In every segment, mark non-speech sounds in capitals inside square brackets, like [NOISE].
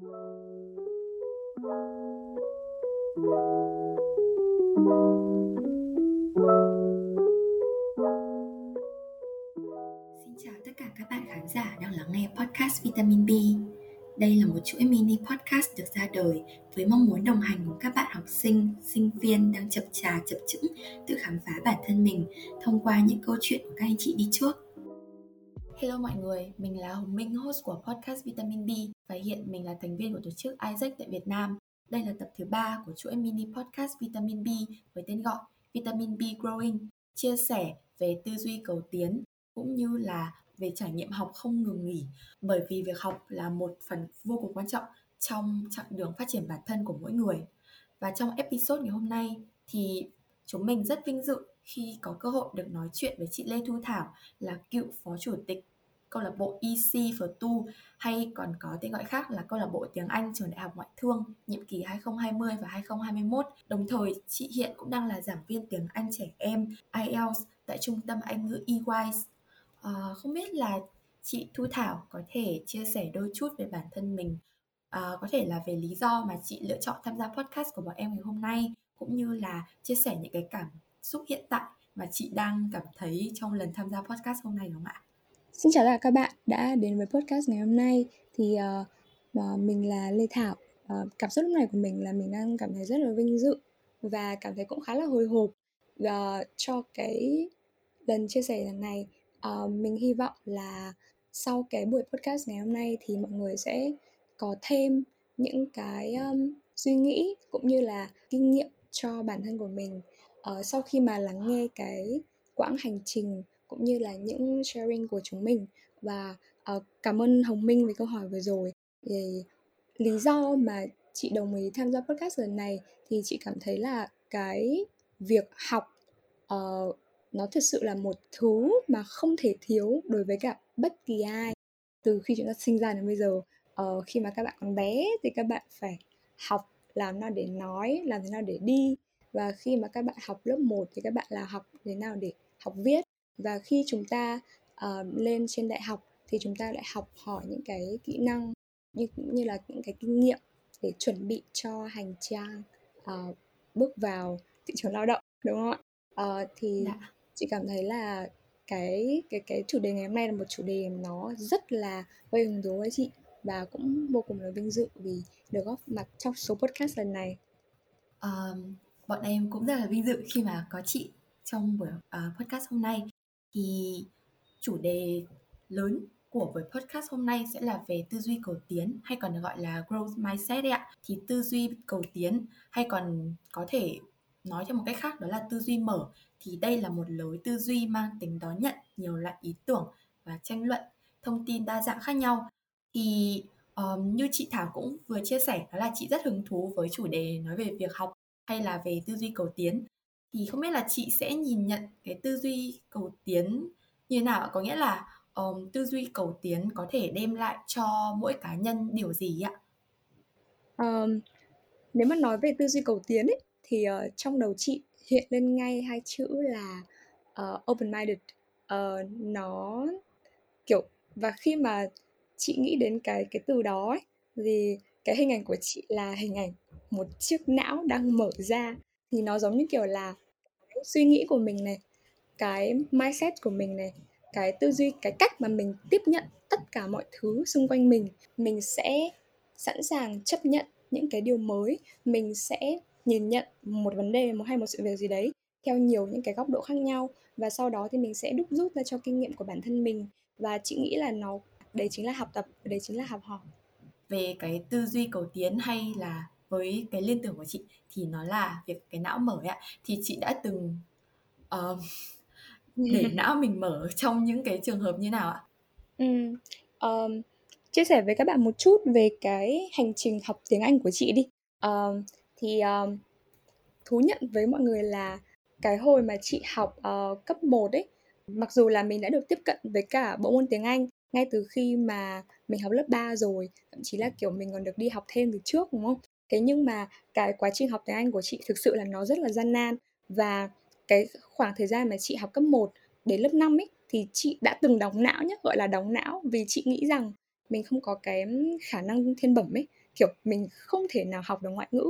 Xin chào tất cả các bạn khán giả đang lắng nghe podcast Vitamin B. Đây là một chuỗi mini podcast được ra đời với mong muốn đồng hành cùng các bạn học sinh, sinh viên đang chập trà chập chững tự khám phá bản thân mình thông qua những câu chuyện của các anh chị đi trước. Hello mọi người, mình là Hồng Minh, host của podcast Vitamin B và hiện mình là thành viên của tổ chức Isaac tại Việt Nam. Đây là tập thứ ba của chuỗi mini podcast Vitamin B với tên gọi Vitamin B Growing, chia sẻ về tư duy cầu tiến cũng như là về trải nghiệm học không ngừng nghỉ bởi vì việc học là một phần vô cùng quan trọng trong chặng đường phát triển bản thân của mỗi người. Và trong episode ngày hôm nay thì chúng mình rất vinh dự khi có cơ hội được nói chuyện với chị Lê Thu Thảo là cựu phó chủ tịch câu lạc bộ EC for Tu hay còn có tên gọi khác là câu lạc bộ tiếng Anh trường Đại học Ngoại thương nhiệm kỳ 2020 và 2021. Đồng thời, chị hiện cũng đang là giảng viên tiếng Anh trẻ em IELTS tại trung tâm Anh ngữ EYS. À, ờ, không biết là chị Thu Thảo có thể chia sẻ đôi chút về bản thân mình, à, có thể là về lý do mà chị lựa chọn tham gia podcast của bọn em ngày hôm nay, cũng như là chia sẻ những cái cảm xúc hiện tại mà chị đang cảm thấy trong lần tham gia podcast hôm nay đúng không ạ? Xin chào tất cả các bạn đã đến với podcast ngày hôm nay. Thì uh, mình là Lê Thảo. Uh, cảm xúc lúc này của mình là mình đang cảm thấy rất là vinh dự và cảm thấy cũng khá là hồi hộp uh, cho cái lần chia sẻ lần này. Uh, mình hy vọng là sau cái buổi podcast ngày hôm nay thì mọi người sẽ có thêm những cái um, suy nghĩ cũng như là kinh nghiệm cho bản thân của mình. Uh, sau khi mà lắng nghe cái quãng hành trình cũng như là những sharing của chúng mình. Và uh, cảm ơn Hồng Minh về câu hỏi vừa rồi. Thì lý do mà chị đồng ý tham gia podcast lần này thì chị cảm thấy là cái việc học uh, nó thực sự là một thứ mà không thể thiếu đối với cả bất kỳ ai. Từ khi chúng ta sinh ra đến bây giờ uh, khi mà các bạn còn bé thì các bạn phải học làm nào để nói làm thế nào để đi. Và khi mà các bạn học lớp 1 thì các bạn là học thế nào để học viết và khi chúng ta uh, lên trên đại học thì chúng ta lại học hỏi những cái kỹ năng như như là những cái kinh nghiệm để chuẩn bị cho hành trang uh, bước vào thị trường lao động đúng không ạ uh, thì dạ. chị cảm thấy là cái cái cái chủ đề ngày hôm nay là một chủ đề nó rất là gây hứng thú với chị và cũng vô cùng là vinh dự vì được góp mặt trong số podcast lần này. Um, bọn em cũng rất là vinh dự khi mà có chị trong buổi uh, podcast hôm nay thì chủ đề lớn của buổi podcast hôm nay sẽ là về tư duy cầu tiến hay còn gọi là growth mindset đấy ạ. Thì tư duy cầu tiến hay còn có thể nói theo một cách khác đó là tư duy mở. Thì đây là một lối tư duy mang tính đón nhận nhiều loại ý tưởng và tranh luận thông tin đa dạng khác nhau. Thì um, như chị Thảo cũng vừa chia sẻ đó là chị rất hứng thú với chủ đề nói về việc học hay là về tư duy cầu tiến thì không biết là chị sẽ nhìn nhận cái tư duy cầu tiến như thế nào có nghĩa là um, tư duy cầu tiến có thể đem lại cho mỗi cá nhân điều gì ạ? Um, nếu mà nói về tư duy cầu tiến ấy thì uh, trong đầu chị hiện lên ngay hai chữ là ờ, uh, open minded uh, ờ, nó kiểu và khi mà chị nghĩ đến cái cái từ đó ấy, thì cái hình ảnh của chị là hình ảnh một chiếc não đang mở ra thì nó giống như kiểu là cái suy nghĩ của mình này, cái mindset của mình này, cái tư duy, cái cách mà mình tiếp nhận tất cả mọi thứ xung quanh mình. Mình sẽ sẵn sàng chấp nhận những cái điều mới. Mình sẽ nhìn nhận một vấn đề, một hay một sự việc gì đấy theo nhiều những cái góc độ khác nhau. Và sau đó thì mình sẽ đúc rút ra cho kinh nghiệm của bản thân mình. Và chị nghĩ là nó, đấy chính là học tập, đấy chính là học hỏi. Về cái tư duy cầu tiến hay là với cái liên tưởng của chị thì nó là việc cái não mở ạ thì chị đã từng uh, để não mình mở trong những cái trường hợp như nào ạ? Ừ, um, chia sẻ với các bạn một chút về cái hành trình học tiếng Anh của chị đi. Um, thì um, thú nhận với mọi người là cái hồi mà chị học uh, cấp 1 ấy, mặc dù là mình đã được tiếp cận với cả bộ môn tiếng Anh ngay từ khi mà mình học lớp 3 rồi, thậm chí là kiểu mình còn được đi học thêm từ trước đúng không? Thế nhưng mà cái quá trình học tiếng Anh của chị thực sự là nó rất là gian nan. Và cái khoảng thời gian mà chị học cấp 1 đến lớp 5 ấy thì chị đã từng đóng não nhé, gọi là đóng não. Vì chị nghĩ rằng mình không có cái khả năng thiên bẩm ấy. Kiểu mình không thể nào học được ngoại ngữ.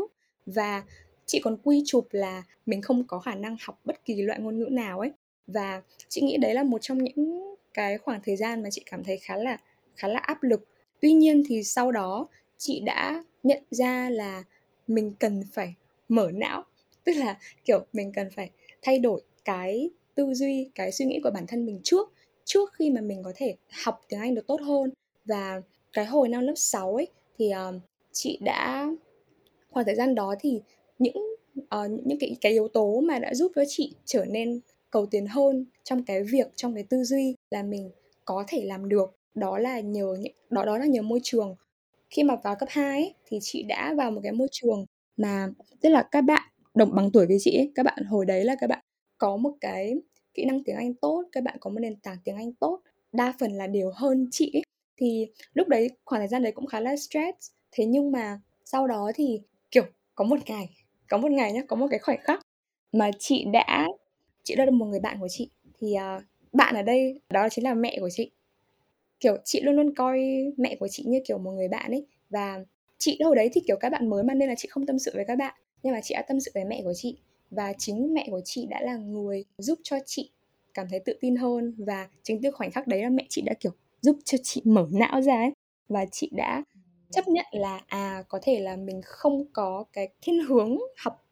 Và chị còn quy chụp là mình không có khả năng học bất kỳ loại ngôn ngữ nào ấy. Và chị nghĩ đấy là một trong những cái khoảng thời gian mà chị cảm thấy khá là khá là áp lực. Tuy nhiên thì sau đó chị đã nhận ra là mình cần phải mở não. Tức là kiểu mình cần phải thay đổi cái tư duy cái suy nghĩ của bản thân mình trước trước khi mà mình có thể học tiếng Anh được tốt hơn. Và cái hồi năm lớp 6 ấy thì uh, chị đã khoảng thời gian đó thì những uh, những cái cái yếu tố mà đã giúp cho chị trở nên cầu tiến hơn trong cái việc trong cái tư duy là mình có thể làm được đó là nhờ những đó đó là nhờ môi trường khi mà vào cấp 2 ấy, thì chị đã vào một cái môi trường mà tức là các bạn đồng bằng tuổi với chị ấy, các bạn hồi đấy là các bạn có một cái kỹ năng tiếng Anh tốt, các bạn có một nền tảng tiếng Anh tốt, đa phần là đều hơn chị ấy. Thì lúc đấy khoảng thời gian đấy cũng khá là stress. Thế nhưng mà sau đó thì kiểu có một ngày, có một ngày nhá, có một cái khoảnh khắc mà chị đã chị đã được một người bạn của chị thì uh, bạn ở đây đó chính là mẹ của chị kiểu, chị luôn luôn coi mẹ của chị như kiểu một người bạn ấy. Và chị đâu đấy thì kiểu các bạn mới mà nên là chị không tâm sự với các bạn. Nhưng mà chị đã tâm sự với mẹ của chị. Và chính mẹ của chị đã là người giúp cho chị cảm thấy tự tin hơn. Và chính từ khoảnh khắc đấy là mẹ chị đã kiểu giúp cho chị mở não ra ấy. Và chị đã chấp nhận là à có thể là mình không có cái thiên hướng học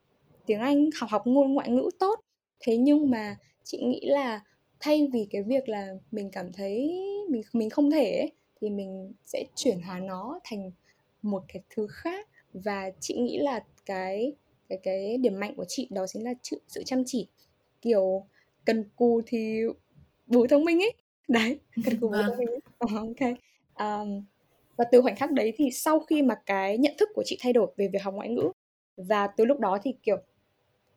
tiếng Anh, học học ngôn ngoại ngữ tốt. Thế nhưng mà chị nghĩ là thay vì cái việc là mình cảm thấy mình mình không thể ấy, thì mình sẽ chuyển hóa nó thành một cái thứ khác. Và chị nghĩ là cái cái cái điểm mạnh của chị đó chính là sự, sự chăm chỉ. Kiểu cần cù thì bù thông minh ấy. [LAUGHS] Đấy cần cù bù thông minh ấy. Uh, ok. Um, và từ khoảnh khắc đấy thì sau khi mà cái nhận thức của chị thay đổi về việc học ngoại ngữ và từ lúc đó thì kiểu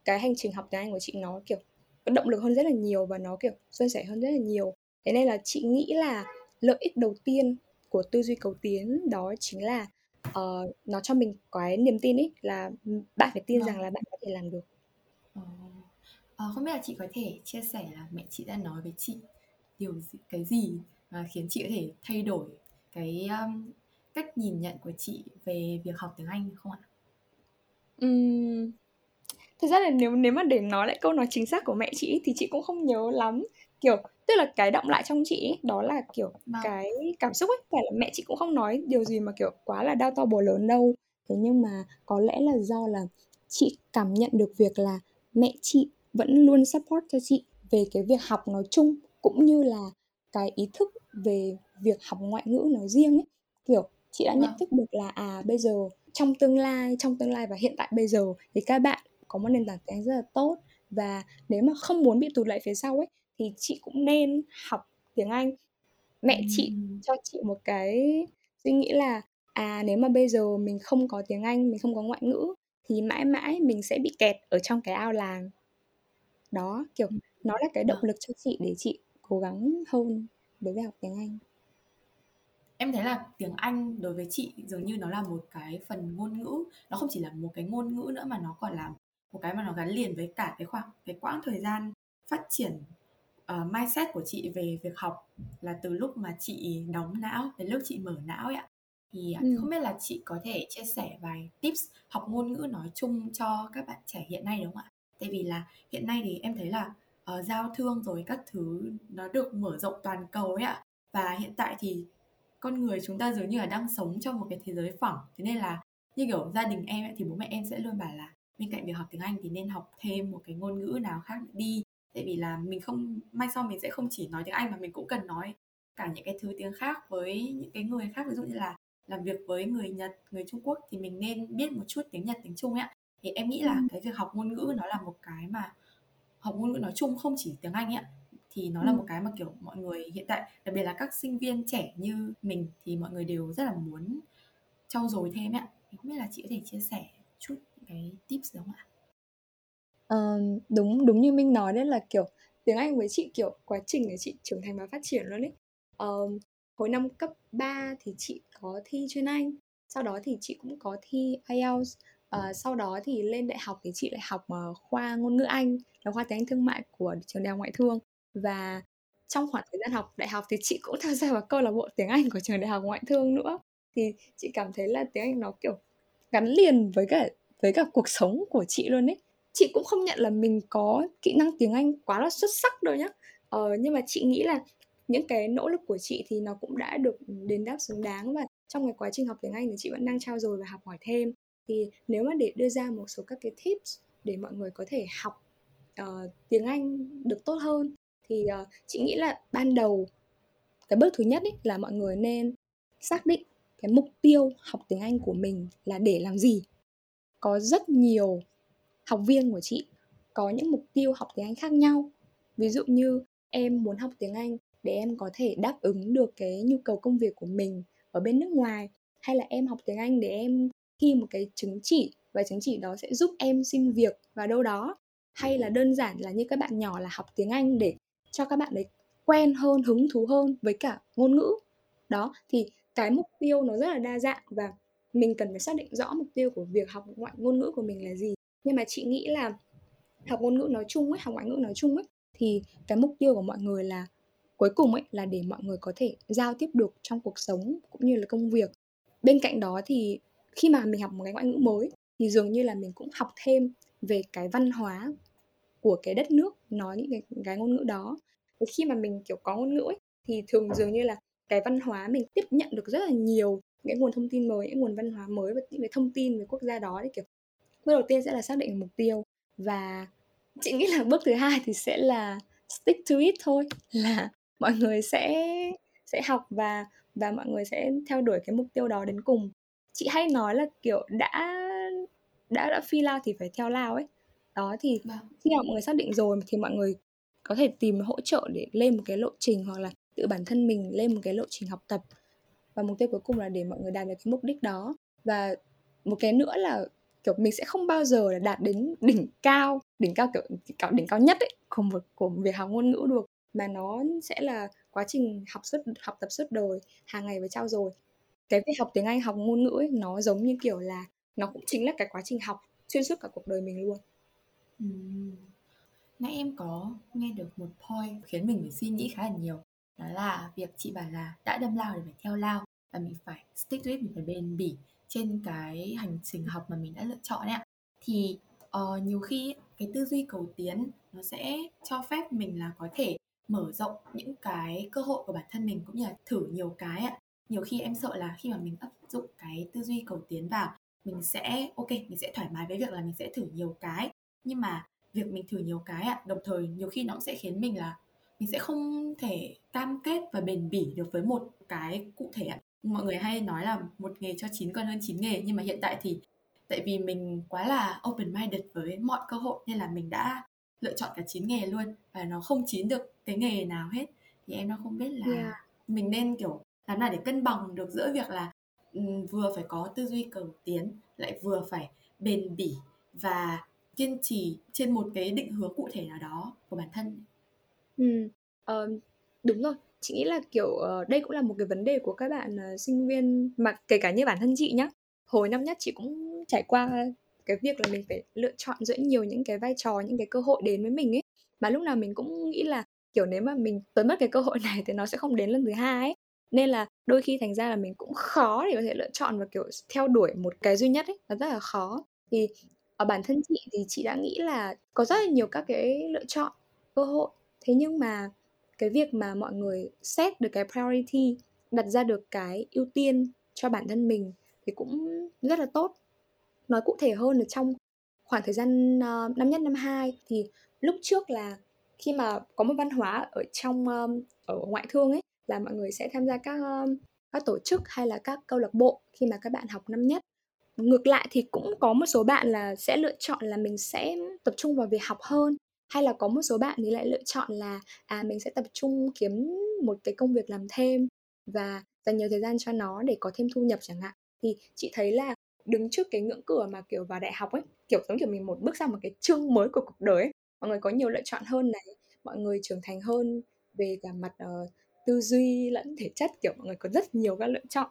cái hành trình học tiếng Anh của chị nó kiểu động lực hơn rất là nhiều và nó kiểu suôn sẻ hơn rất là nhiều thế nên là chị nghĩ là lợi ích đầu tiên của tư duy cầu tiến đó chính là uh, nó cho mình cái niềm tin ấy là bạn phải tin à. rằng là bạn có thể làm được. À, không biết là chị có thể chia sẻ là mẹ chị đã nói với chị điều gì, cái gì mà khiến chị có thể thay đổi cái um, cách nhìn nhận của chị về việc học tiếng Anh không ạ? Uhm, thật ra là nếu nếu mà để nói lại câu nói chính xác của mẹ chị thì chị cũng không nhớ lắm kiểu tức là cái động lại trong chị ấy, đó là kiểu vâng. cái cảm xúc ấy phải là mẹ chị cũng không nói điều gì mà kiểu quá là đau to bồ lớn đâu thế nhưng mà có lẽ là do là chị cảm nhận được việc là mẹ chị vẫn luôn support cho chị về cái việc học nói chung cũng như là cái ý thức về việc học ngoại ngữ nói riêng ấy kiểu chị đã nhận vâng. thức được là à bây giờ trong tương lai trong tương lai và hiện tại bây giờ thì các bạn có một nền tảng tiếng rất là tốt. Và nếu mà không muốn bị tụt lại phía sau ấy thì chị cũng nên học tiếng Anh. Mẹ chị cho chị một cái suy nghĩ là à nếu mà bây giờ mình không có tiếng Anh mình không có ngoại ngữ thì mãi mãi mình sẽ bị kẹt ở trong cái ao làng. Đó kiểu nó là cái động lực cho chị để chị cố gắng hơn đối với học tiếng Anh. Em thấy là tiếng Anh đối với chị dường như nó là một cái phần ngôn ngữ. Nó không chỉ là một cái ngôn ngữ nữa mà nó còn là một cái mà nó gắn liền với cả cái khoảng cái quãng thời gian phát triển uh, mindset của chị về việc học là từ lúc mà chị đóng não đến lúc chị mở não ấy ạ. Thì ừ. không biết là chị có thể chia sẻ vài tips học ngôn ngữ nói chung cho các bạn trẻ hiện nay đúng không ạ? Tại vì là hiện nay thì em thấy là uh, giao thương rồi các thứ nó được mở rộng toàn cầu ấy ạ. Và hiện tại thì con người chúng ta dường như là đang sống trong một cái thế giới phẳng. Thế nên là như kiểu gia đình em ấy, thì bố mẹ em sẽ luôn bảo là bên cạnh việc học tiếng Anh thì nên học thêm một cái ngôn ngữ nào khác đi tại vì là mình không mai sau mình sẽ không chỉ nói tiếng Anh mà mình cũng cần nói cả những cái thứ tiếng khác với những cái người khác ví dụ như là làm việc với người Nhật, người Trung Quốc thì mình nên biết một chút tiếng Nhật, tiếng Trung ấy ạ. Thì em nghĩ là ừ. cái việc học ngôn ngữ nó là một cái mà học ngôn ngữ nói chung không chỉ tiếng Anh ấy thì nó ừ. là một cái mà kiểu mọi người hiện tại đặc biệt là các sinh viên trẻ như mình thì mọi người đều rất là muốn trau dồi thêm ạ. Không biết là chị có thể chia sẻ chút cái tips đó không ạ? Uh, đúng đúng như Minh nói đấy là kiểu tiếng Anh với chị kiểu quá trình để chị trưởng thành và phát triển luôn ấy. Uh, hồi năm cấp 3 thì chị có thi chuyên Anh, sau đó thì chị cũng có thi IELTS. Uh, sau đó thì lên đại học thì chị lại học uh, khoa ngôn ngữ Anh, là khoa tiếng Anh thương mại của trường đại học ngoại thương và trong khoảng thời gian học đại học thì chị cũng [LAUGHS] tham gia vào câu lạc bộ tiếng Anh của trường đại học ngoại thương nữa thì chị cảm thấy là tiếng Anh nó kiểu gắn liền với cả với cả cuộc sống của chị luôn ấy. Chị cũng không nhận là mình có kỹ năng tiếng Anh quá là xuất sắc đâu nhá. Ờ, nhưng mà chị nghĩ là những cái nỗ lực của chị thì nó cũng đã được đền đáp xứng đáng và trong cái quá trình học tiếng Anh thì chị vẫn đang trao dồi và học hỏi thêm. Thì nếu mà để đưa ra một số các cái tips để mọi người có thể học uh, tiếng Anh được tốt hơn thì uh, chị nghĩ là ban đầu cái bước thứ nhất ấy là mọi người nên xác định cái mục tiêu học tiếng Anh của mình là để làm gì có rất nhiều học viên của chị có những mục tiêu học tiếng Anh khác nhau. Ví dụ như em muốn học tiếng Anh để em có thể đáp ứng được cái nhu cầu công việc của mình ở bên nước ngoài, hay là em học tiếng Anh để em thi một cái chứng chỉ và chứng chỉ đó sẽ giúp em xin việc vào đâu đó. Hay là đơn giản là như các bạn nhỏ là học tiếng Anh để cho các bạn ấy quen hơn, hứng thú hơn với cả ngôn ngữ. Đó, thì cái mục tiêu nó rất là đa dạng và mình cần phải xác định rõ mục tiêu của việc học ngoại ngôn ngữ của mình là gì. Nhưng mà chị nghĩ là học ngôn ngữ nói chung ấy học ngoại ngữ nói chung ấy thì cái mục tiêu của mọi người là cuối cùng ấy là để mọi người có thể giao tiếp được trong cuộc sống cũng như là công việc. Bên cạnh đó thì khi mà mình học một cái ngoại ngữ mới thì dường như là mình cũng học thêm về cái văn hóa của cái đất nước nói những cái, cái ngôn ngữ đó. Khi mà mình kiểu có ngôn ngữ ấy, thì thường dường như là cái văn hóa mình tiếp nhận được rất là nhiều những nguồn thông tin mới những nguồn văn hóa mới và những cái thông tin về quốc gia đó thì kiểu bước đầu tiên sẽ là xác định mục tiêu và chị nghĩ là bước thứ hai thì sẽ là stick to it thôi là mọi người sẽ sẽ học và và mọi người sẽ theo đuổi cái mục tiêu đó đến cùng. Chị hay nói là kiểu đã đã đã phi lao thì phải theo lao ấy. Đó thì vâng. khi nào mọi người xác định rồi thì mọi người có thể tìm hỗ trợ để lên một cái lộ trình hoặc là tự bản thân mình lên một cái lộ trình học tập và mục tiêu cuối cùng là để mọi người đạt được cái mục đích đó. Và một cái nữa là kiểu mình sẽ không bao giờ là đạt đến đỉnh cao đỉnh cao kiểu, kiểu đỉnh cao nhất ấy của một của việc học ngôn ngữ được. Mà nó sẽ là quá trình học suốt học tập suốt đời hàng ngày và trao dồi. Cái việc học tiếng Anh học ngôn ngữ ấy, nó giống như kiểu là nó cũng chính là cái quá trình học xuyên suốt cả cuộc đời mình luôn. Ừ. nãy em có nghe được một point khiến mình phải suy nghĩ khá là nhiều. Đó là việc chị bảo là đã đâm lao thì phải theo lao là mình phải stick to it mình phải bền bỉ trên cái hành trình học mà mình đã lựa chọn ấy ạ. Thì uh, nhiều khi cái tư duy cầu tiến nó sẽ cho phép mình là có thể mở rộng những cái cơ hội của bản thân mình cũng như là thử nhiều cái ạ. Nhiều khi em sợ là khi mà mình áp dụng cái tư duy cầu tiến vào mình sẽ ok mình sẽ thoải mái với việc là mình sẽ thử nhiều cái nhưng mà việc mình thử nhiều cái ạ đồng thời nhiều khi nó cũng sẽ khiến mình là mình sẽ không thể cam kết và bền bỉ được với một cái cụ thể ạ mọi người hay nói là một nghề cho chín còn hơn chín nghề nhưng mà hiện tại thì tại vì mình quá là open minded với mọi cơ hội nên là mình đã lựa chọn cả chín nghề luôn và nó không chín được cái nghề nào hết. Thì em nó không biết là yeah. mình nên kiểu làm nào để cân bằng được giữa việc là um, vừa phải có tư duy cầu tiến lại vừa phải bền bỉ và kiên trì trên một cái định hướng cụ thể nào đó của bản thân. Ừ. Um, đúng rồi chị nghĩ là kiểu uh, đây cũng là một cái vấn đề của các bạn uh, sinh viên mà kể cả như bản thân chị nhá. Hồi năm nhất chị cũng trải qua cái việc là mình phải lựa chọn giữa nhiều những cái vai trò những cái cơ hội đến với mình ấy. Mà lúc nào mình cũng nghĩ là kiểu nếu mà mình tới mất cái cơ hội [LAUGHS] này thì nó sẽ không đến lần thứ hai ấy. Nên là đôi khi thành ra là mình cũng khó để có thể lựa chọn và kiểu theo đuổi một cái duy nhất ấy nó rất là khó. Thì ở bản thân chị thì chị đã nghĩ là có rất là nhiều các cái lựa chọn cơ hội. Thế nhưng mà cái việc mà mọi người set được cái priority đặt ra được cái ưu tiên cho bản thân mình thì cũng rất là tốt. Nói cụ thể hơn là trong khoảng thời gian uh, năm nhất năm hai thì lúc trước là khi mà có một văn hóa ở trong um, ở ngoại thương ấy là mọi người sẽ tham gia các um, các tổ chức hay là các câu lạc bộ khi mà các bạn học năm nhất. Ngược lại thì cũng có một số bạn là sẽ lựa chọn là mình sẽ tập trung vào việc học hơn hay là có một số bạn thì lại lựa chọn là à mình sẽ tập trung kiếm một cái công việc làm thêm và dành nhiều thời gian cho nó để có thêm thu nhập chẳng hạn. Thì chị thấy là đứng trước cái ngưỡng cửa mà kiểu vào đại học ấy kiểu giống kiểu mình một bước sang một cái chương mới của cuộc đời ấy mọi người có nhiều lựa chọn hơn này mọi người trưởng thành hơn về cả mặt uh, tư duy lẫn thể chất kiểu mọi người có rất nhiều các lựa chọn.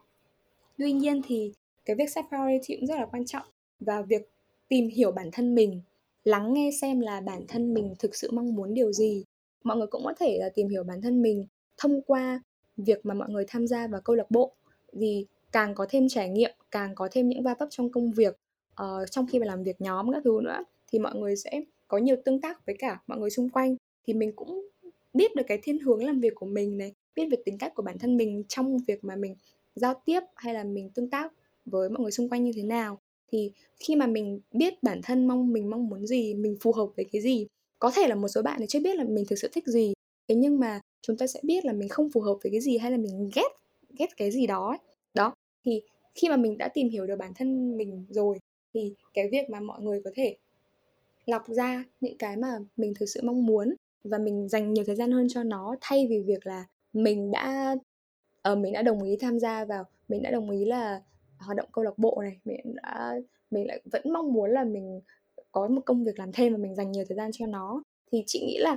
Tuy nhiên thì cái việc set priority cũng rất là quan trọng và việc tìm hiểu bản thân mình lắng nghe xem là bản thân mình thực sự mong muốn điều gì. Mọi người cũng có thể là tìm hiểu bản thân mình thông qua việc mà mọi người tham gia vào câu lạc bộ. Vì càng có thêm trải nghiệm càng có thêm những va vấp trong công việc uh, trong khi mà làm việc nhóm các thứ nữa thì mọi người sẽ có nhiều tương tác với cả mọi người xung quanh. Thì mình cũng biết được cái thiên hướng làm việc của mình này biết về tính cách của bản thân mình trong việc mà mình giao tiếp hay là mình tương tác với mọi người xung quanh như thế nào thì khi mà mình biết bản thân mong mình mong muốn gì mình phù hợp với cái gì có thể là một số bạn chưa biết là mình thực sự thích gì thế nhưng mà chúng ta sẽ biết là mình không phù hợp với cái gì hay là mình ghét ghét cái gì đó ấy. đó thì khi mà mình đã tìm hiểu được bản thân mình rồi thì cái việc mà mọi người có thể lọc ra những cái mà mình thực sự mong muốn và mình dành nhiều thời gian hơn cho nó thay vì việc là mình đã uh, mình đã đồng ý tham gia vào mình đã đồng ý là hoạt động câu lạc bộ này mình đã mình lại vẫn mong muốn là mình có một công việc làm thêm và mình dành nhiều thời gian cho nó. Thì chị nghĩ là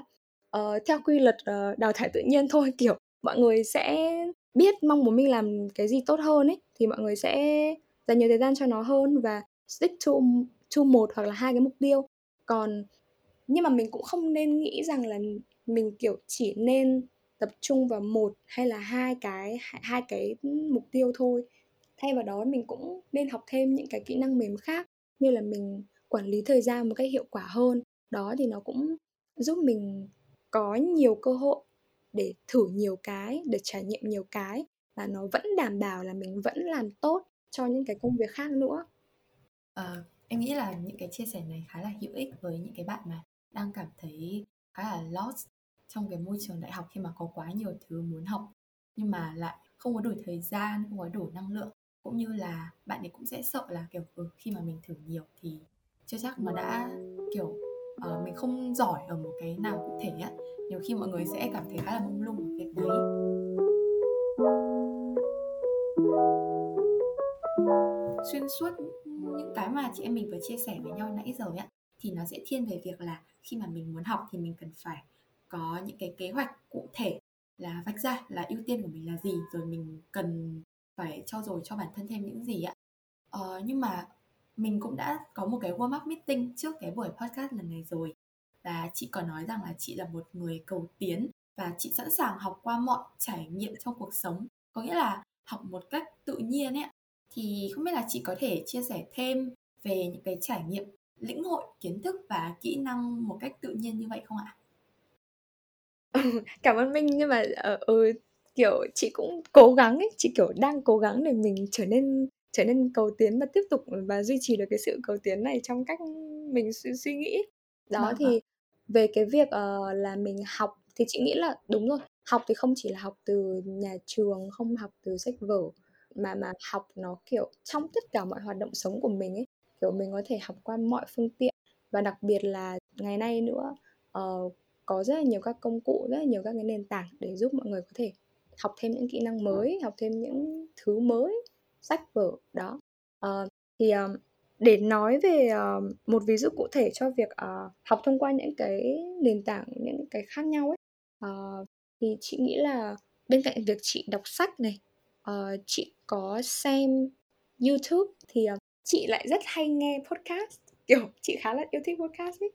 uh, theo quy luật uh, đào thải tự nhiên thôi [LAUGHS] kiểu mọi người sẽ biết mong muốn mình làm cái gì tốt hơn ấy thì mọi người sẽ dành nhiều thời gian cho nó hơn và stick to to một hoặc là hai cái mục tiêu. Còn nhưng mà mình cũng không nên nghĩ rằng là mình kiểu chỉ nên tập trung vào một hay là hai cái hai cái mục tiêu thôi thay vào đó mình cũng nên học thêm những cái kỹ năng mềm khác như là mình quản lý thời gian một cách hiệu quả hơn. Đó thì nó cũng giúp mình có nhiều cơ hội để thử nhiều cái để trải nghiệm nhiều cái và nó vẫn đảm bảo là mình vẫn làm tốt cho những cái công việc khác nữa. À, em nghĩ là những cái chia sẻ này khá là hữu ích với những cái bạn mà đang cảm thấy khá là lost trong cái môi trường đại học khi mà có quá nhiều thứ muốn học nhưng mà lại không có đủ thời gian không có đủ năng lượng cũng như là bạn ấy cũng sẽ sợ là kiểu ừ, khi mà mình thử nhiều thì chưa chắc mà đã kiểu uh, mình không giỏi ở một cái nào cụ thể á. Nhiều khi mọi người sẽ cảm thấy khá là mông lung ở việc đấy. Xuyên suốt những cái mà chị em mình vừa chia sẻ với nhau nãy giờ ấy thì nó sẽ thiên về việc là khi mà mình muốn học thì mình cần phải có những cái kế hoạch cụ thể là vạch ra là ưu tiên của mình là gì rồi mình cần phải trau dồi cho bản thân thêm những gì ạ? Ờ, nhưng mà mình cũng đã có một cái warm up meeting trước cái buổi podcast lần này rồi. Và chị có nói rằng là chị là một người cầu tiến và chị sẵn sàng học qua mọi trải nghiệm trong cuộc sống. Có nghĩa là học một cách tự nhiên ấy thì không biết là chị có thể chia sẻ thêm về những cái trải nghiệm lĩnh hội kiến thức và kỹ năng một cách tự nhiên như vậy không ạ? [LAUGHS] Cảm ơn Minh nhưng mà ờ, ừ, kiểu chị cũng cố gắng ấy, chị kiểu đang cố gắng để mình trở nên trở nên cầu tiến và tiếp tục và duy trì được cái sự cầu tiến này trong cách mình suy, suy nghĩ. Đó vâng, thì vâng. về cái việc uh, là mình học thì chị nghĩ là đúng rồi. Học thì không chỉ là học từ nhà trường, không học từ sách vở mà mà học nó kiểu trong tất cả mọi hoạt động sống của mình ấy kiểu mình có thể học qua mọi phương tiện và đặc biệt là ngày nay nữa uh, có rất là nhiều các công cụ rất là nhiều các cái nền tảng để giúp mọi người có thể học thêm những kỹ năng mới học thêm những thứ mới sách vở đó. Uh, thì um, để nói về uh, một ví dụ cụ thể cho việc uh, học thông qua những cái nền tảng những cái khác nhau ấy uh, thì chị nghĩ là bên cạnh việc chị đọc sách này uh, chị có xem YouTube thì uh, chị lại rất hay nghe podcast. [LAUGHS] Kiểu chị khá là yêu thích podcast ấy.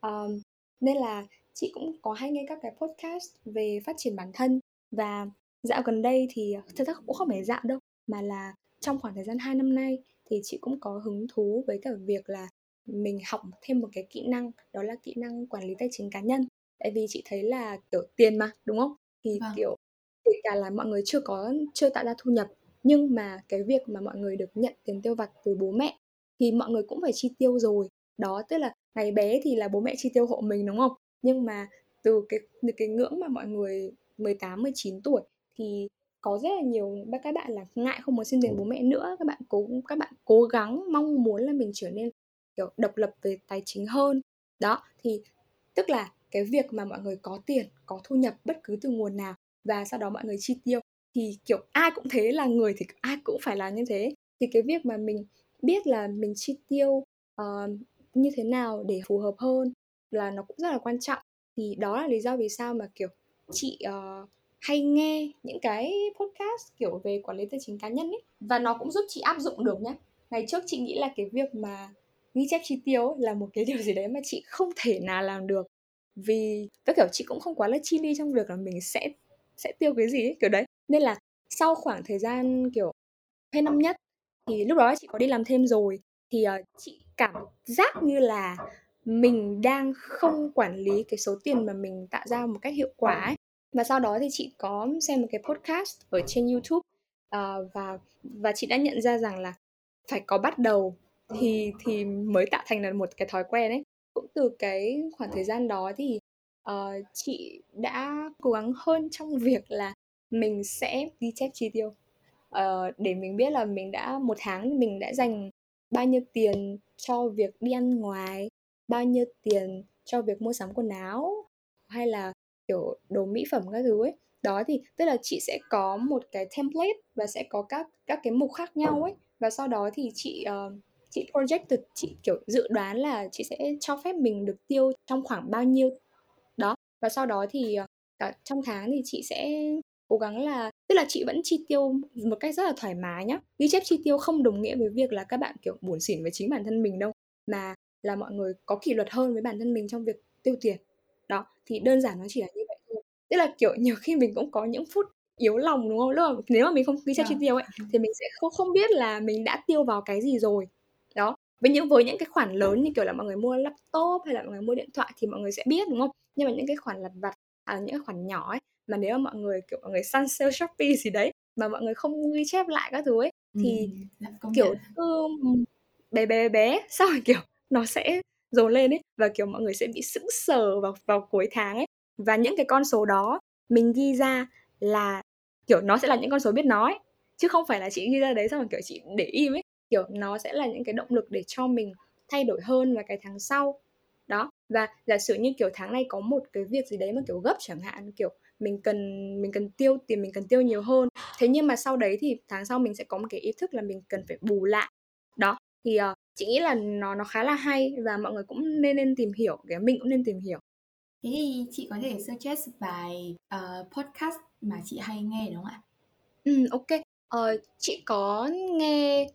Um, nên là chị cũng có hay nghe các cái podcast về phát triển bản thân và dạo gần đây thì thật ra cũng không phải dạo đâu mà là trong khoảng thời gian 2 năm nay thì chị cũng có hứng thú với cả việc là mình học thêm một cái kỹ năng đó là kỹ năng quản lý tài chính cá nhân. Tại vì chị thấy là kiểu tiền mà đúng không? Thì vâng. kiểu kể cả là mọi người chưa có chưa tạo ra thu nhập nhưng mà cái việc mà mọi người được nhận tiền tiêu vặt từ bố mẹ thì mọi người cũng phải chi tiêu rồi. Đó tức là ngày bé thì là bố mẹ chi tiêu hộ mình đúng không? Nhưng mà từ cái từ cái ngưỡng mà mọi người 18 19 tuổi thì có rất là nhiều các bạn là ngại không muốn xin tiền bố mẹ nữa. Các bạn cố các bạn cố gắng mong muốn là mình trở nên kiểu độc lập về tài chính hơn. Đó thì tức là cái việc mà mọi người có tiền có thu nhập bất cứ từ nguồn nào và sau đó mọi người chi tiêu thì kiểu ai cũng thế là người thì ai cũng phải làm như thế. Thì cái việc mà mình biết là mình chi tiêu uh, như thế nào để phù hợp hơn là nó cũng rất là quan trọng. Thì đó là lý do vì sao mà kiểu chị uh, hay nghe những cái podcast kiểu về quản lý tài chính cá nhân ấy. Và nó cũng giúp chị áp dụng được nhé ngày trước chị nghĩ là cái việc mà ghi chép chi tiêu là một cái điều gì đấy mà chị không thể nào làm được. Vì tất kiểu chị cũng không quá là chi ly trong việc là mình sẽ sẽ tiêu cái gì ấy, kiểu đấy. Nên là sau khoảng thời gian kiểu hai năm nhất thì lúc đó chị có đi làm thêm rồi thì uh, chị cảm giác như là mình đang không quản lý cái số tiền mà mình tạo ra một cách hiệu quả ấy và sau đó thì chị có xem một cái podcast ở trên YouTube uh, và và chị đã nhận ra rằng là phải có bắt đầu thì thì mới tạo thành là một cái thói quen ấy. Cũng từ cái khoảng thời gian đó thì uh, chị đã cố gắng hơn trong việc là mình sẽ ghi chép chi tiêu. Uh, để mình biết là mình đã một tháng mình đã dành bao nhiêu tiền cho việc đi ăn ngoài bao nhiêu tiền cho việc mua sắm quần áo hay là kiểu đồ mỹ phẩm các thứ ấy. Đó thì tức là chị sẽ có một cái template và sẽ có các các cái mục khác nhau ấy. Và sau đó thì chị uh, chị projected chị kiểu dự đoán là chị sẽ cho phép mình được tiêu trong khoảng bao nhiêu. Đó và sau đó thì uh, cả trong tháng thì chị sẽ cố gắng là tức là chị vẫn chi tiêu một cách rất là thoải mái nhá. Ghi chép chi tiêu không đồng nghĩa với việc là các bạn kiểu buồn xỉn với chính bản thân mình đâu mà là mọi người có kỷ luật hơn với bản thân mình trong việc tiêu tiền đó thì đơn giản nó chỉ là như vậy thôi. Tức là kiểu nhiều khi mình cũng có những phút yếu lòng đúng không? Lúc mà, nếu mà mình không ghi chép chi vâng. tiêu ấy [LAUGHS] thì mình sẽ không không biết là mình đã tiêu vào cái gì rồi. Đó với những với những cái khoản lớn như kiểu là mọi người mua laptop hay là mọi người mua điện thoại thì mọi người sẽ biết đúng không? Nhưng mà những cái khoản lặt vặt à, những cái khoản nhỏ ấy mà nếu mà mọi người kiểu mọi người săn sale shopee gì đấy mà mọi người không ghi chép lại các thứ ấy thì ừ, kiểu cứ bé bé bé [LAUGHS] sao kiểu nó sẽ dồn lên ấy, và, kiểu, mọi người sẽ bị sững sờ vào vào cuối tháng ấy. Và những cái con số đó mình ghi ra là, kiểu, nó sẽ là những con số biết nói, chứ không phải là chị ghi ra đấy xong rồi, kiểu chị để im ấy. Kiểu, nó sẽ là những cái động lực để cho mình thay đổi hơn vào cái tháng sau. Đó, và giả sử như, kiểu, tháng này có một cái việc gì đấy mà, kiểu, gấp chẳng hạn, kiểu, mình cần mình cần tiêu, tiền mình cần tiêu nhiều hơn. Thế nhưng mà sau đấy thì tháng sau mình sẽ có một cái ý thức là mình cần phải bù lại thì uh, chị nghĩ là nó nó khá là hay và mọi người cũng nên nên tìm hiểu cái mình cũng nên tìm hiểu. Thế thì chị có thể suggest bài uh, podcast mà chị hay nghe đúng không ạ? Ừ ok. Uh, chị có nghe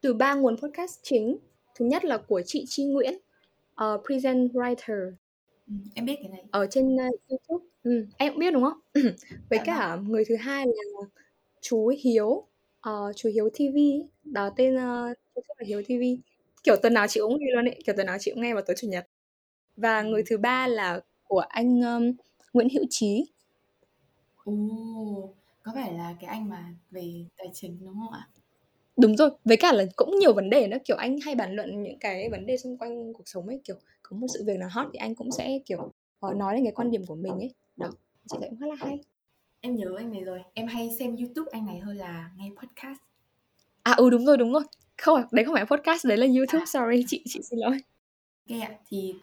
từ ba nguồn podcast chính. Thứ nhất là của chị Chi Nguyễn uh, present writer. Ừ, em biết cái này. Ở trên uh, YouTube. Ừ, em cũng biết đúng không? [CLEARS THROAT] Với dạ cả vâng. người thứ hai là chú Hiếu uh, chú Hiếu TV đó tên uh, là Hiếu TV kiểu tuần nào chị cũng nghe luôn ấy kiểu tuần nào chị cũng nghe vào tối chủ nhật và người thứ ba là của anh um, Nguyễn Hữu Trí Ồ, có phải là cái anh mà về tài chính đúng không ạ? Đúng rồi, với cả là cũng nhiều vấn đề nữa, kiểu anh hay bàn luận những cái vấn đề xung quanh cuộc sống ấy, kiểu có một sự việc nào hot thì anh cũng sẽ kiểu uh, nói lên cái quan điểm của mình ấy. Đó, chị thấy cũng khá là hay. Em nhớ anh này rồi, em hay xem YouTube anh này hơn là nghe podcast. À ừ đúng rồi, đúng rồi. Không, đấy không phải podcast, đấy là YouTube, à. sorry, chị chị xin lỗi. Ok ạ, thì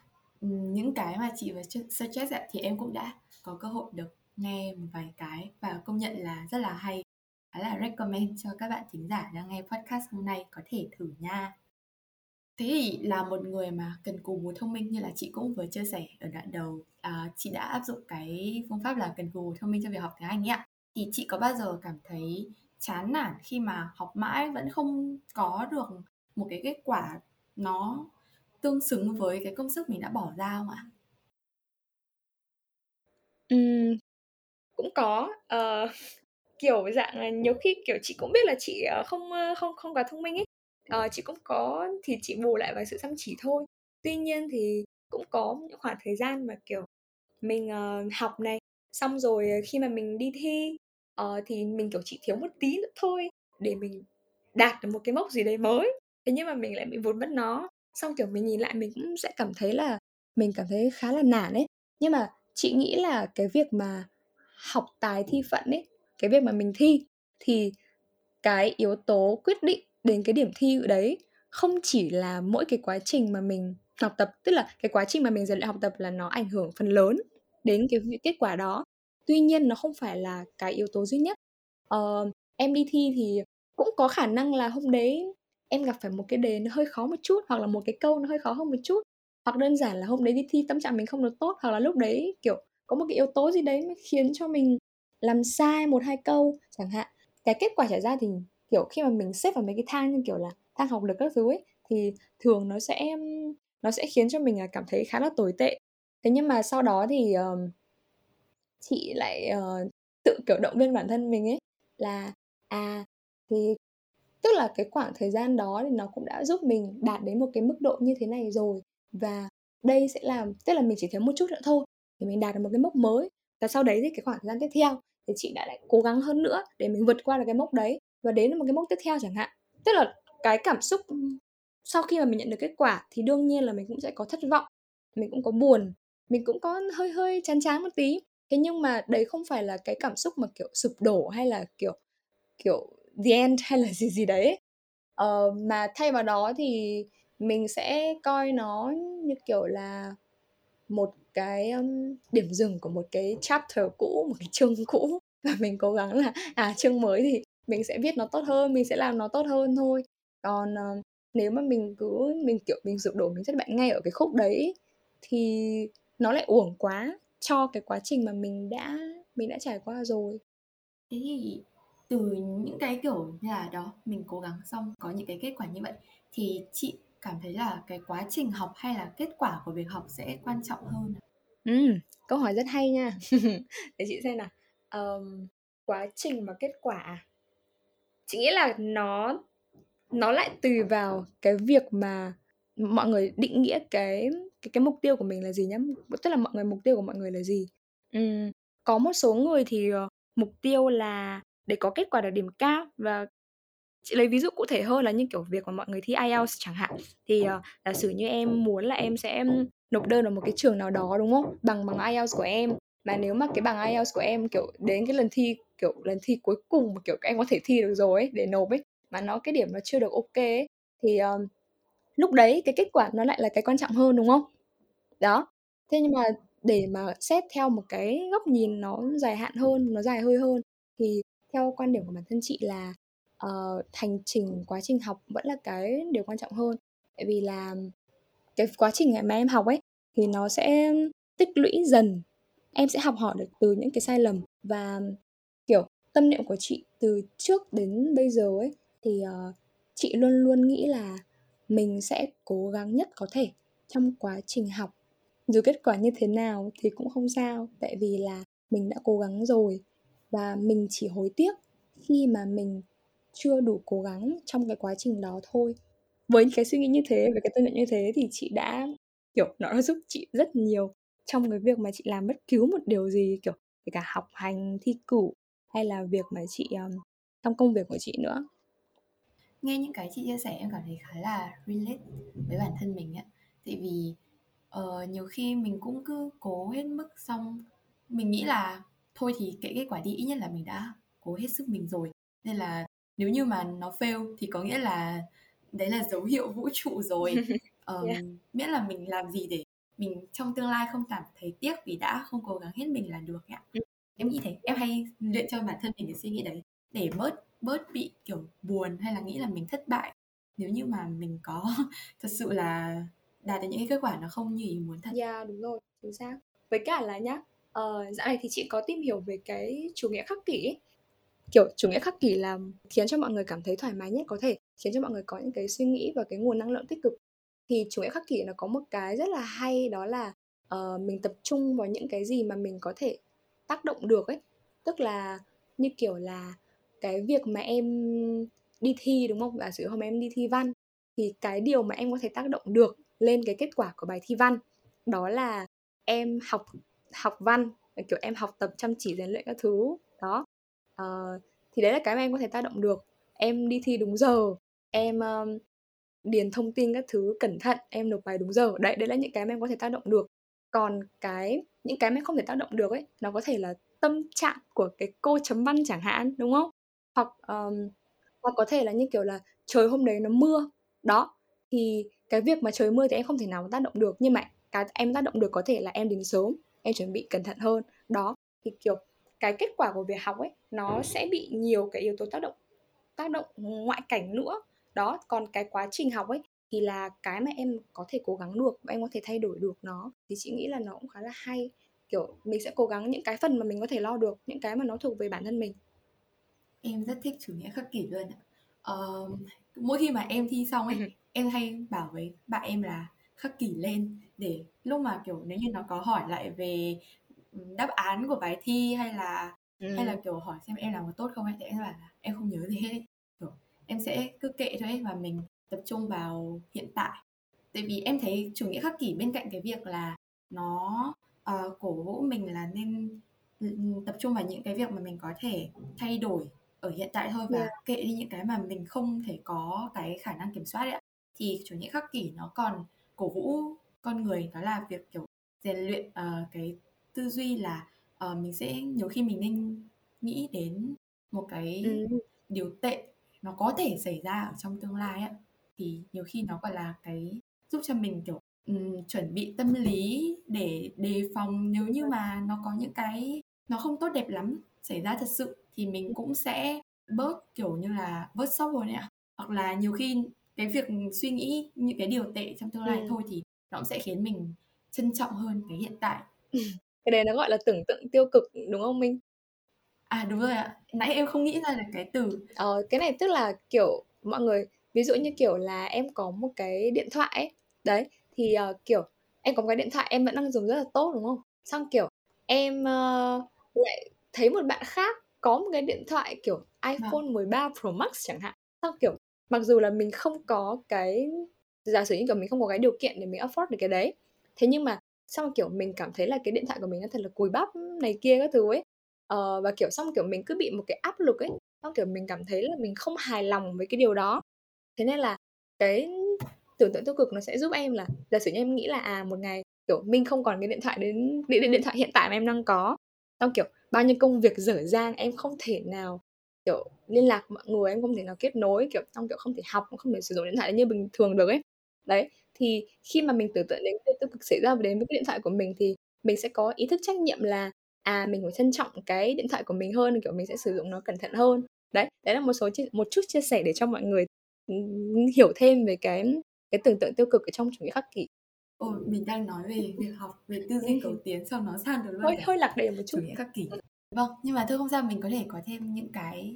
những cái mà chị vừa suggest ạ, thì em cũng đã có cơ hội được nghe một vài cái và công nhận là rất là hay khá là recommend cho các bạn thính giả đang nghe podcast hôm nay có thể thử nha thế thì là một người mà cần cù bù thông minh như là chị cũng vừa chia sẻ ở đoạn đầu à, chị đã áp dụng cái phương pháp là cần cù thông minh cho việc học tiếng anh ấy ạ thì chị có bao giờ cảm thấy chán nản khi mà học mãi vẫn không có được một cái kết quả nó tương xứng với cái công sức mình đã bỏ ra không ạ? Ừ, cũng có, uh, [LAUGHS] kiểu dạng là nhiều khi kiểu chị cũng biết là chị ờ, không không không quá thông minh ấy. Uh, chị cũng có thì chị bù lại vào sự chăm chỉ thôi. Tuy nhiên thì cũng có những khoảng thời gian mà kiểu mình uh, học này xong rồi khi mà mình đi thi uh, thì mình kiểu chỉ thiếu một tí nữa thôi để mình đạt được một cái mốc gì đấy mới. Thế nhưng mà mình lại bị vụt mất nó. Xong kiểu mình nhìn lại mình cũng sẽ cảm thấy là mình cảm thấy khá là nản ấy. Nhưng mà chị nghĩ là cái việc mà học tài thi phận ấy cái việc mà mình thi thì cái yếu tố quyết định đến cái điểm thi đấy không chỉ là mỗi cái quá trình mà mình học tập tức là cái quá trình mà mình rèn luyện học tập là nó ảnh hưởng phần lớn đến cái kết quả đó tuy nhiên nó không phải là cái yếu tố duy nhất. Uh, em đi thi thì cũng có khả năng là hôm đấy em gặp phải một cái đề nó hơi khó một chút hoặc là một cái câu nó hơi khó hơn một chút hoặc đơn giản là hôm đấy đi thi tâm trạng mình không được tốt hoặc là lúc đấy kiểu có một cái yếu tố gì đấy khiến cho mình làm sai một hai câu chẳng hạn. Cái kết quả trả ra thì kiểu khi mà mình xếp vào mấy cái thang như kiểu là thang học lực các thứ ấy thì thường nó sẽ nó sẽ khiến cho mình à, cảm thấy khá là tồi tệ. Thế nhưng mà sau đó thì uh, chị lại uh, tự kiểu động viên bản thân mình ấy là à thì tức là cái khoảng thời gian đó thì nó cũng đã giúp mình đạt đến một cái mức độ như thế này rồi. Và đây sẽ làm tức là mình chỉ thiếu một chút nữa thôi thì mình đạt được một cái mốc mới. Và sau đấy thì cái khoảng thời gian tiếp theo thì chị đã lại cố gắng hơn nữa để mình vượt qua được cái mốc đấy và đến một cái mốc tiếp theo chẳng hạn. Tức là cái cảm xúc ừ, sau khi mà mình nhận được kết quả thì đương nhiên là mình cũng sẽ có thất vọng mình cũng có buồn mình cũng có hơi hơi chán chán một tí thế nhưng mà đấy không phải là cái cảm xúc mà kiểu sụp đổ hay là kiểu kiểu the end hay là gì gì đấy. Uh, mà thay vào đó thì mình sẽ coi nó như kiểu là một cái um, điểm dừng của một cái chapter cũ một cái chương cũ. [LAUGHS] Và mình cố gắng là à chương mới thì mình sẽ viết nó tốt hơn mình sẽ làm nó tốt hơn thôi. Còn uh, nếu mà mình cứ mình kiểu mình sụp đổ mình thất bại ngay ở cái khúc đấy thì nó lại uổng quá cho cái quá trình mà mình đã mình đã trải qua rồi. Thế thì từ những cái kiểu như là đó mình cố gắng xong có những cái kết quả như vậy thì chị cảm thấy là cái quá trình học hay là kết quả của việc học sẽ quan trọng hơn? Ừ câu hỏi rất hay nha. [LAUGHS] Để chị xem nào. Um, quá trình và kết quả chị nghĩ là nó nó lại tùy vào cái việc mà mọi người định nghĩa cái cái cái mục tiêu của mình là gì nhá? Tức là mọi người mục tiêu của mọi người là gì? Uhm, có một số người thì uh, mục tiêu là để có kết quả đạt điểm cao và chị lấy ví dụ cụ thể hơn là như kiểu việc mà mọi người thi IELTS chẳng hạn. Thì uh, giả sử như em muốn là em sẽ nộp đơn vào một cái trường nào đó đúng không? Bằng bằng IELTS của em. Mà nếu mà cái bằng IELTS của em kiểu đến cái lần thi kiểu lần thi cuối cùng mà kiểu em có thể thi được rồi ấy để nộp ấy mà nó cái điểm nó chưa được ok ấy, thì um, lúc đấy cái kết quả nó lại là cái quan trọng hơn đúng không? Đó. Thế nhưng mà để mà xét theo một cái góc nhìn nó dài hạn hơn nó dài hơi hơn thì theo quan điểm của bản thân chị là ờ, uh, hành trình quá trình học vẫn là cái điều quan trọng hơn. Tại vì là cái quá trình mà em học ấy thì nó sẽ tích lũy dần. Em sẽ học hỏi được từ những cái sai lầm và kiểu tâm niệm của chị từ trước đến bây giờ ấy thì uh, chị luôn luôn nghĩ là mình sẽ cố gắng nhất có thể trong quá trình học dù kết quả như thế nào thì cũng không sao tại vì là mình đã cố gắng rồi. Và mình chỉ hối tiếc khi mà mình chưa đủ cố gắng trong cái quá trình đó thôi. Với cái suy nghĩ như thế và cái tâm niệm như thế thì chị đã kiểu nó đã giúp chị rất nhiều trong cái việc mà chị làm bất cứ một điều gì kiểu kể cả học hành thi cử hay là việc mà chị um, trong công việc của chị nữa. Nghe những cái chị chia sẻ em cảm thấy khá là relate với bản thân mình ạ tại vì uh, nhiều khi mình cũng cứ cố hết mức xong. Mình nghĩ là thôi thì cái kết quả đi ít nhất là mình đã cố hết sức mình rồi. Nên là nếu như mà nó fail thì có nghĩa là đấy là dấu hiệu vũ trụ rồi. [LAUGHS] Um, yeah. miễn là mình làm gì để mình trong tương lai không cảm thấy tiếc vì đã không cố gắng hết mình là được ạ. Ừ. em nghĩ thế. Em hay luyện cho bản thân mình cái suy nghĩ đấy. Để bớt bớt bị kiểu buồn hay là nghĩ là mình thất bại. Nếu như mà mình có [LAUGHS] thật sự là đạt được những cái kết quả nó không như ý muốn thật. Dạ yeah, đúng rồi, chính xác. Với cả là nhá, uh, dạo này thì chị có tìm hiểu về cái chủ nghĩa khắc kỷ ấy. Kiểu chủ nghĩa khắc kỷ là khiến cho mọi người cảm thấy thoải mái nhất có thể, khiến cho mọi người có những cái suy nghĩ và cái nguồn năng lượng tích cực. Thì chủ nghĩa khắc kỷ nó có một cái rất là hay đó là uh, mình tập trung vào những cái gì mà mình có thể tác động được ấy. Tức là như kiểu là cái việc mà em đi thi đúng không giả sử hôm em đi thi văn thì cái điều mà em có thể tác động được lên cái kết quả của bài thi văn. Đó là em học học văn kiểu em học tập chăm chỉ rèn luyện các thứ. Đó. Uh, thì đấy là cái mà em có thể tác động được. Em đi thi đúng giờ em um, điền thông tin các thứ cẩn thận em nộp bài đúng giờ. Đấy đấy là những cái mà em có thể tác động được. Còn cái những cái mà em không thể tác động được ấy nó có thể là tâm trạng của cái cô chấm văn chẳng hạn đúng không? Hoặc um, hoặc có thể là như kiểu là trời hôm đấy nó mưa. Đó thì cái việc mà trời mưa thì em không thể nào tác động được. Nhưng mà cái em tác động được có thể là em đến sớm em chuẩn bị cẩn thận hơn. Đó thì kiểu cái kết quả của việc học ấy nó sẽ bị nhiều cái yếu tố tác động tác động ngoại cảnh nữa. Đó còn cái quá trình học ấy thì là cái mà em có thể cố gắng được và em có thể thay đổi được nó. Thì chị nghĩ là nó cũng khá là hay. Kiểu mình sẽ cố gắng những cái phần mà mình có thể lo được những cái mà nó thuộc về bản thân mình. Em rất thích chủ nghĩa khắc kỷ luôn ạ. Uh, mỗi khi mà em thi xong ấy ừ. Em hay bảo với bạn em là khắc kỷ lên để lúc mà kiểu nếu như nó có hỏi lại về đáp án của bài thi hay là ừ. hay là kiểu hỏi xem em làm có tốt không ấy thì em bảo là em không nhớ gì hết ấy. kiểu em sẽ cứ kệ thôi và mình tập trung vào hiện tại tại vì em thấy chủ nghĩa khắc kỷ bên cạnh cái việc là nó uh, cổ vũ mình là nên tập trung vào những cái việc mà mình có thể thay đổi ở hiện tại thôi và yeah. kệ đi những cái mà mình không thể có cái khả năng kiểm soát ấy ạ thì chủ nghĩa khắc kỷ nó còn cổ vũ con người đó là việc kiểu rèn luyện uh, cái tư duy là uh, mình sẽ nhiều khi mình nên nghĩ đến một cái ừ. điều tệ nó có thể xảy ra ở trong tương lai á thì nhiều khi nó gọi là cái giúp cho mình kiểu um, chuẩn bị tâm lý để đề phòng nếu như mà nó có những cái nó không tốt đẹp lắm xảy ra thật sự thì mình cũng sẽ bớt kiểu như là bớt sốc rồi ạ hoặc là nhiều khi cái việc suy nghĩ những cái điều tệ trong tương lai ừ. thôi thì nó cũng sẽ khiến mình trân trọng hơn cái hiện tại. Cái đấy nó gọi là tưởng tượng tiêu cực đúng không minh? À đúng rồi ạ. Nãy em không nghĩ ra được cái từ. Ờ cái này tức là kiểu mọi người ví dụ như kiểu là em có một cái điện thoại ấy đấy thì uh, kiểu em có một cái điện thoại em vẫn đang dùng rất là tốt đúng không? Xong kiểu em uh, lại thấy một bạn khác có một cái điện thoại kiểu iPhone 13 Pro Max chẳng hạn. Xong kiểu mặc dù là mình không có cái giả sử như kiểu mình không có cái điều kiện để mình afford được cái đấy thế nhưng mà xong kiểu mình cảm thấy là cái điện thoại của mình nó thật là cùi bắp này kia các thứ ấy ờ, và kiểu xong kiểu mình cứ bị một cái áp lực ấy xong kiểu mình cảm thấy là mình không hài lòng với cái điều đó. Thế nên là cái tưởng tượng tiêu cực nó sẽ giúp em là giả sử như em nghĩ là à một ngày kiểu mình không còn cái điện thoại đến điện, điện thoại hiện tại mà em đang có xong kiểu bao nhiêu công việc dở dang em không thể nào kiểu liên lạc mọi người em không thể nào kết nối kiểu xong kiểu không thể học không thể sử dụng điện thoại như bình thường được ấy. Đấy thì khi mà mình tưởng tượng đến cái tiêu cực xảy ra đến với cái điện thoại của mình thì mình sẽ có ý thức trách nhiệm là à mình phải trân trọng cái điện thoại của mình hơn kiểu mình sẽ sử dụng nó cẩn thận hơn. Đấy đấy là một số một chút chia sẻ để cho mọi người hiểu thêm về cái cái tưởng tượng tiêu cực ở trong chủ nghĩa khắc kỷ. Ồ, mình đang nói về việc học về tư duy cầu tiến xong nó sang được luôn hơi hơi lạc đề một chút chủ nghĩa khắc kỷ vâng nhưng mà thôi không sao mình có thể có thêm những cái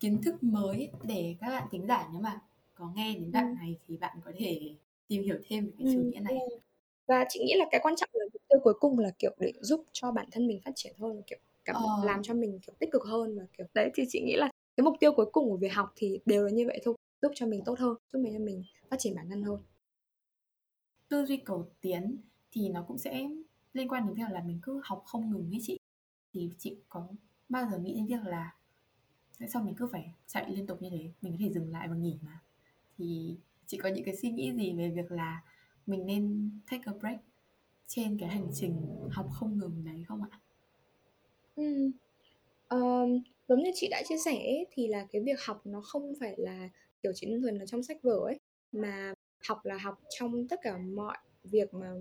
kiến thức mới để các bạn tính giả nếu mà có nghe đến đoạn này thì bạn có thể tìm hiểu thêm về cái chủ nghĩa này. và chị nghĩ là cái quan trọng là mục tiêu cuối cùng là kiểu để giúp cho bản thân mình phát triển hơn kiểu cảm ờ. làm cho mình kiểu tích cực hơn và kiểu đấy thì chị nghĩ là cái mục tiêu cuối cùng của việc học thì đều là như vậy thôi giúp cho mình tốt hơn giúp mình cho mình phát triển bản thân hơn. Tư duy cầu tiến thì nó cũng sẽ liên quan đến việc là mình cứ học không ngừng với chị thì chị có bao giờ nghĩ đến việc là tại sao mình cứ phải chạy liên tục như thế mình có thể dừng lại và nghỉ mà thì chị có những cái suy nghĩ gì về việc là mình nên take a break trên cái hành trình học không ngừng đấy không ạ? Ừ. Um, giống như chị đã chia sẻ ấy, thì là cái việc học nó không phải là kiểu chỉ đơn thuần là trong sách vở ấy mà học là học trong tất cả mọi việc mà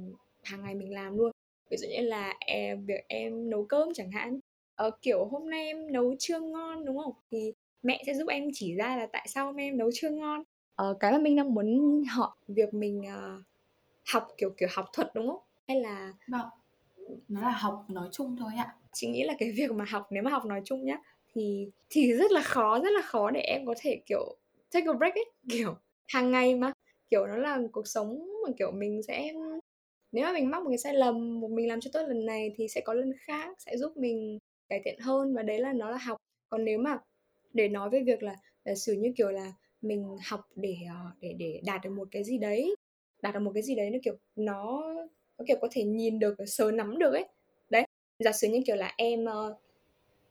hàng ngày mình làm luôn ví dụ như là em, việc em nấu cơm chẳng hạn. Ờ, kiểu hôm nay em nấu chưa ngon đúng không? Thì mẹ sẽ giúp em chỉ ra là tại sao em nấu chưa ngon. Ờ, cái mà mình đang muốn hỏi việc mình uh, học kiểu kiểu học thuật đúng không? Hay là vâng. Nó là học nói chung thôi ạ. Chị nghĩ là cái [LAUGHS] việc mà học nếu mà học nói chung nhá thì thì rất là khó rất là khó để em có thể kiểu take a break ấy kiểu hàng ngày mà. Kiểu nó là cuộc sống mà kiểu mình sẽ nếu mà mình mắc một cái sai lầm một mình làm cho tốt lần này thì sẽ có lần khác sẽ giúp mình cải thiện hơn và đấy là nó là học. Còn nếu mà để nói về việc là giả sử như kiểu là mình học để ờ, để để đạt được một cái gì đấy đạt được một cái gì đấy nó kiểu nó nó kiểu có thể nhìn được sờ nắm được ấy đấy. Giả sử như kiểu là em uh,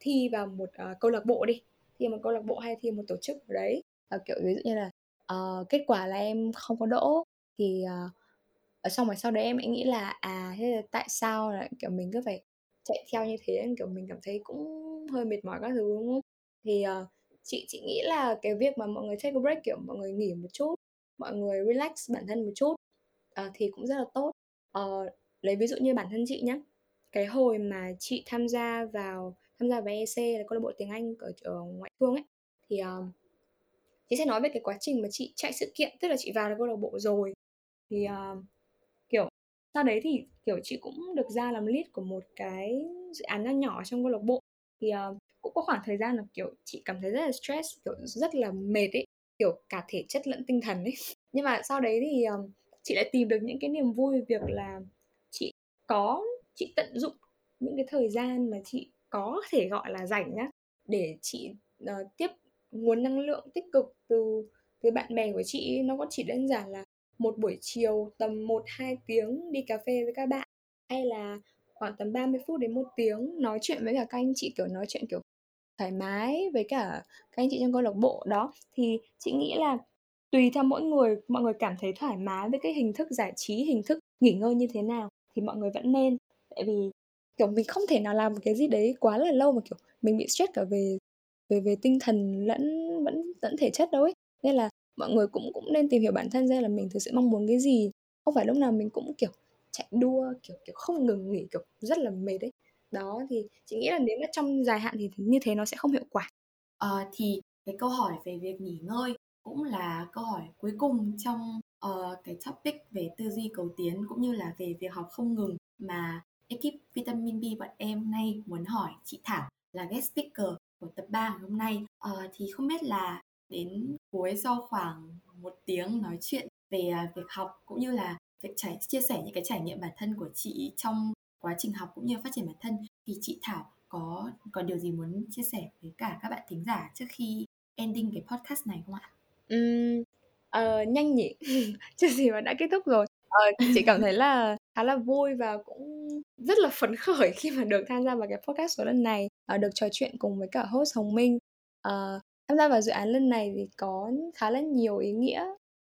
thi vào một uh, câu lạc bộ đi thi vào một câu lạc bộ hay thi vào một tổ chức ở đấy uh, kiểu ví dụ như là uh, kết quả là em không có đỗ thì uh, ở xong rồi sau đấy em ấy nghĩ là à thế là tại sao là kiểu mình cứ phải chạy theo như thế? Kiểu mình cảm thấy cũng hơi mệt mỏi các thứ đúng không? Thì uh, chị chị nghĩ là cái việc mà mọi người take a break kiểu mọi người nghỉ một chút mọi người relax bản thân một chút uh, thì cũng rất là tốt. Uh, lấy ví dụ như bản thân chị nhé cái hồi mà chị tham gia vào tham gia vào EC là câu lạc bộ tiếng Anh ở, ở ngoại thương ấy thì uh, chị sẽ nói về cái quá trình mà chị chạy sự kiện tức là chị vào được câu lạc bộ rồi. Thì uh, sau đấy thì kiểu chị cũng được ra làm lead của một cái dự án nhỏ nhỏ trong câu lạc bộ. Thì uh, cũng có khoảng thời gian là kiểu chị cảm thấy rất là stress kiểu rất là mệt ấy kiểu cả thể chất lẫn tinh thần ấy. [LAUGHS] Nhưng mà sau đấy thì um, chị lại tìm được những cái niềm vui việc là chị có chị tận dụng những cái thời gian mà chị có thể gọi là rảnh nhá để chị uh, tiếp nguồn năng lượng tích cực từ từ bạn bè của chị nó có chỉ đơn giản là một buổi chiều tầm 1 2 tiếng đi cà phê với các bạn, hay là khoảng tầm 30 phút đến một tiếng nói chuyện với cả các anh chị, kiểu, nói chuyện, kiểu, thoải mái với cả các anh chị trong câu lạc bộ. Đó, thì chị nghĩ là tùy theo mỗi người, mọi người cảm thấy thoải mái với cái hình thức giải trí, hình thức nghỉ ngơi như thế nào thì mọi người vẫn nên. Tại vì, kiểu, mình không thể nào làm một cái gì đấy quá là lâu mà, kiểu, mình bị stress cả về về về tinh thần lẫn, vẫn lẫn thể chất đâu ấy. Nên là mọi người cũng cũng nên tìm hiểu bản thân ra là mình thực sự mong muốn cái gì. Không phải lúc nào mình cũng kiểu chạy đua kiểu kiểu không ngừng nghỉ kiểu rất là mệt đấy đó thì chị nghĩ là nếu mà trong dài hạn thì như thế nó sẽ không hiệu quả. À, thì cái câu hỏi về việc nghỉ ngơi cũng là câu hỏi cuối cùng trong uh, cái topic về tư duy cầu tiến cũng như là về việc học không ngừng mà ekip vitamin B bọn em nay muốn hỏi chị Thảo là guest speaker của tập 3 ngày hôm nay. Uh, thì không biết là đến cuối sau khoảng một tiếng nói chuyện về à, việc học cũng như là việc trải chia sẻ những cái trải nghiệm bản thân của chị trong quá trình học cũng như phát triển bản thân thì chị Thảo có còn điều gì muốn chia sẻ với cả các bạn thính giả trước khi ending cái podcast này không ạ? Uhm, uh, nhanh nhỉ? [LAUGHS] Chưa gì mà đã kết thúc rồi. Uh, chị cảm thấy là khá là vui và cũng rất là phấn khởi [LAUGHS] khi mà được tham gia vào cái podcast số lần này, uh, được trò chuyện cùng với cả host Hồng Minh. Uh, tham gia vào dự án lần này thì có khá là nhiều ý nghĩa.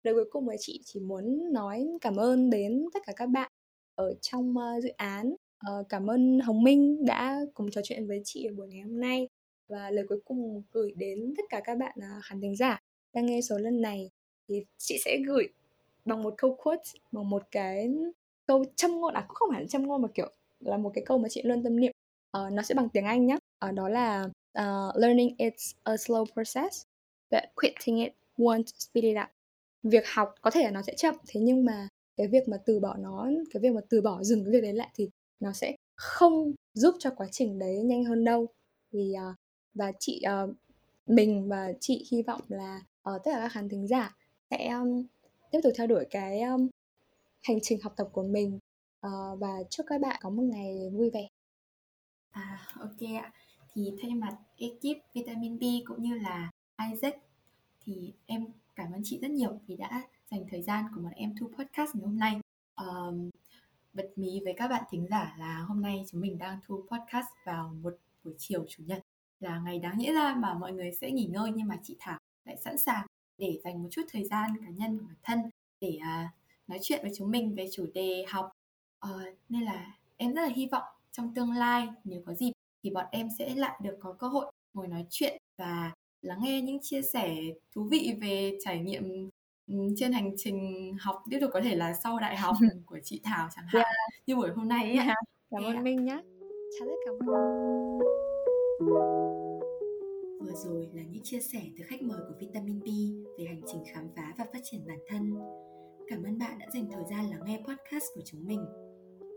Lời cuối cùng là chị chỉ muốn nói cảm ơn đến tất cả các bạn ở trong ờ, dự án. Ờ, cảm ơn Hồng Minh đã cùng trò chuyện với chị ở buổi ngày hôm nay và lời cuối cùng gửi đến tất cả các bạn ờ, khán thính giả đang nghe số lần này thì chị sẽ gửi bằng một câu quote bằng một cái câu châm ngôn à cũng không hẳn là châm ngôn mà kiểu là một cái câu mà chị luôn tâm niệm uh, nó sẽ bằng tiếng Anh nhé uh, đó là uh, learning it's a slow process but quitting it won't speed it up việc học có thể là nó sẽ chậm thế nhưng mà cái việc mà từ bỏ nó cái việc mà từ bỏ dừng cái việc đấy lại thì nó sẽ không giúp cho quá trình đấy nhanh hơn đâu thì uh, và chị uh, mình và chị hy vọng là uh, tất cả các khán thính giả sẽ um, tiếp tục theo đuổi cái um, hành trình học tập của mình uh, và chúc các bạn có một ngày vui vẻ. À ok ạ. Thì thay mặt ekip Vitamin B cũng như là Isaac thì em cảm ơn chị rất nhiều vì đã dành thời gian của bọn em thu podcast ngày hôm nay. Um, bật mí với các bạn thính giả là hôm nay chúng mình đang thu podcast vào một buổi chiều chủ nhật là ngày đáng nghĩa ra mà mọi người sẽ nghỉ ngơi nhưng mà chị Thảo lại sẵn sàng để dành một chút thời gian cá nhân của bản thân để uh, nói chuyện với chúng mình về chủ đề học uh, nên là em rất là hy vọng trong tương lai nếu có dịp thì bọn em sẽ lại được có cơ hội ngồi nói chuyện và lắng nghe những chia sẻ thú vị về trải nghiệm trên hành trình học tiếp tục có thể là sau đại học [LAUGHS] của chị Thảo chẳng hạn yeah. như buổi hôm nay ấy. Yeah. Cảm ơn Minh nhé. Chào tất cả mọi Vừa rồi là những chia sẻ từ khách mời của Vitamin B về hành trình khám phá và phát triển bản thân. Cảm ơn bạn đã dành thời gian lắng nghe podcast của chúng mình.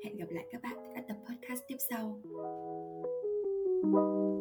Hẹn gặp lại các bạn ở các tập podcast tiếp sau. you.